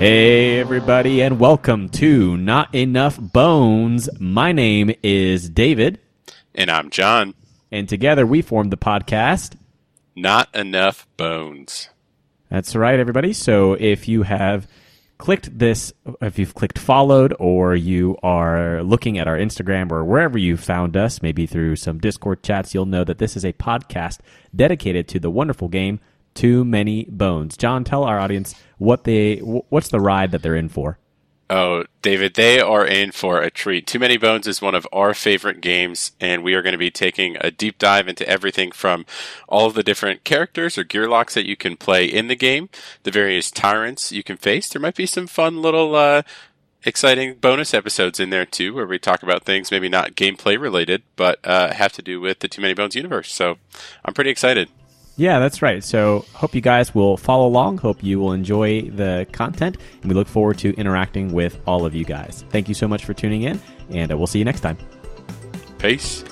Hey, everybody, and welcome to Not Enough Bones. My name is David, And I'm John. and together we formed the podcast. Not enough bones. That's right, everybody. So if you have clicked this, if you've clicked followed, or you are looking at our Instagram or wherever you found us, maybe through some Discord chats, you'll know that this is a podcast dedicated to the wonderful game Too Many Bones. John, tell our audience what they, what's the ride that they're in for. Oh, David, they are in for a treat. Too Many Bones is one of our favorite games, and we are going to be taking a deep dive into everything from all of the different characters or Gearlocs that you can play in the game, the various tyrants you can face. There might be some fun little, uh, exciting bonus episodes in there too, where we talk about things maybe not gameplay related, but uh, have to do with the Too Many Bones universe. So I'm pretty excited. Yeah, that's right. So, hope you guys will follow along. Hope you will enjoy the content. And we look forward to interacting with all of you guys. Thank you so much for tuning in, and uh, we'll see you next time. Peace.